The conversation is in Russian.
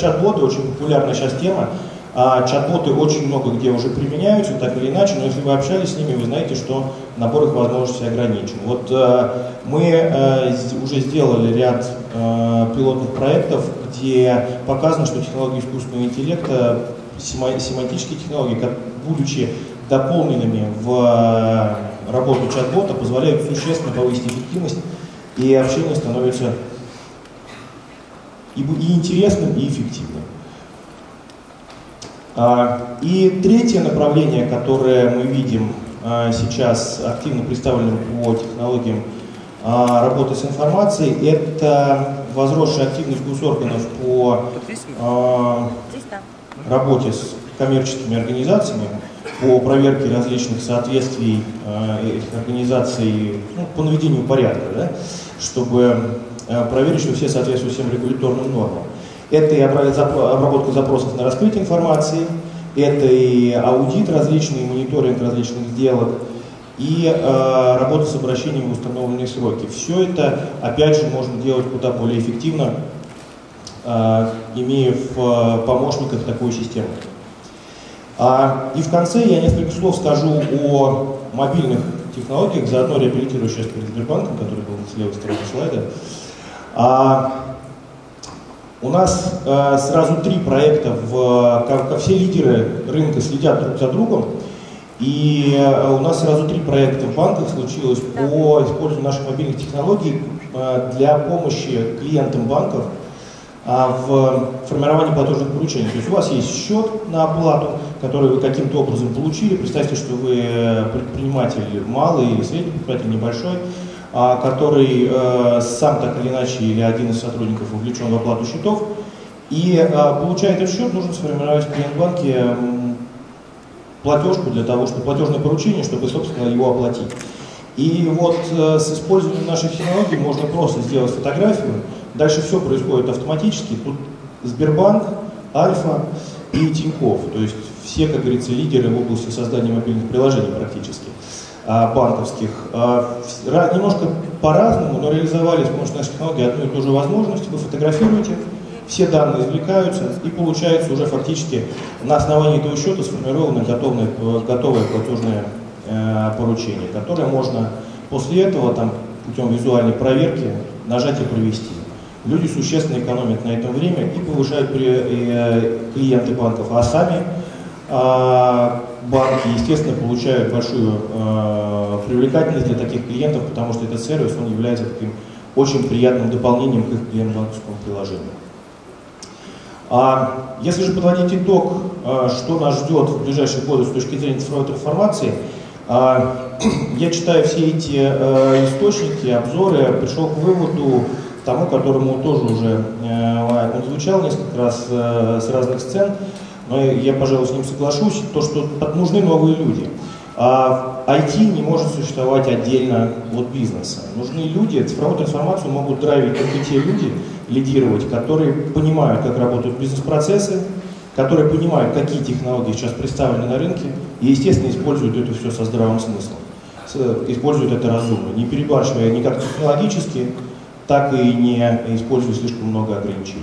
Чат-боты очень популярная сейчас тема. А чат-боты очень много где уже применяются, так или иначе, но если вы общались с ними, вы знаете, что набор их возможностей ограничен. Вот э, мы э, уже сделали ряд э, пилотных проектов, где показано, что технологии искусственного интеллекта, семантические технологии, будучи дополненными в работу чат-бота, позволяют существенно повысить эффективность, и общение становится и, и интересным, и эффективным. А, и третье направление, которое мы видим а, сейчас активно представленным по технологиям а, работы с информацией, это возросшая активность госорганов по работе с коммерческими организациями, по проверке различных соответствий этих организаций ну, по наведению порядка, да, чтобы проверить, что все соответствуют всем регуляторным нормам. Это и обработка запросов на раскрытие информации, это и аудит различный, мониторинг различных сделок, и э, работа с обращением в установленные сроки. Все это, опять же, можно делать куда более эффективно, э, имея в э, помощниках такую систему. А, и в конце я несколько слов скажу о мобильных технологиях, заодно реабилитирую сейчас перед Сбербанком, который был с левой стороны слайда. А, у нас а, сразу три проекта, в, как, как все лидеры рынка следят друг за другом, и а, у нас сразу три проекта в банках случилось по использованию наших мобильных технологий а, для помощи клиентам банков а, в формировании платежных поручений. То есть у вас есть счет на оплату, который вы каким-то образом получили. Представьте, что вы предприниматель малый или средний предприниматель небольшой, который э, сам так или иначе или один из сотрудников увлечен в оплату счетов, и э, получая этот счет, нужно сформировать в клиент-банке платежку для того, чтобы платежное поручение, чтобы, собственно, его оплатить. И вот э, с использованием наших технологий можно просто сделать фотографию, дальше все происходит автоматически. Тут Сбербанк, Альфа и Тинькофф, то есть все, как говорится, лидеры в области создания мобильных приложений практически. А, банковских. А, немножко по-разному, но реализовали с помощью нашей технологии одну и ту же возможность. Вы фотографируете, все данные извлекаются, и получается уже фактически на основании этого счета сформировано готовое, готовое платежное э, поручение, которое можно после этого там, путем визуальной проверки нажать и провести. Люди существенно экономят на этом время и повышают при, э, клиенты банков, а сами э, банки, естественно, получают большую э, привлекательность для таких клиентов, потому что этот сервис, он является таким очень приятным дополнением к их клиент-банковскому приложению. А если же подводить итог, э, что нас ждет в ближайшие годы с точки зрения цифровой трансформации, э, я читаю все эти э, источники, обзоры, пришел к выводу, тому, которому тоже уже э, он звучал несколько раз э, с разных сцен, но я, пожалуй, с ним соглашусь, то, что нужны новые люди. А IT не может существовать отдельно от бизнеса. Нужны люди, цифровую трансформацию могут драйвить только те люди, лидировать, которые понимают, как работают бизнес-процессы, которые понимают, какие технологии сейчас представлены на рынке, и, естественно, используют это все со здравым смыслом. Используют это разумно, не перебарщивая ни как технологически, так и не используя слишком много ограничений.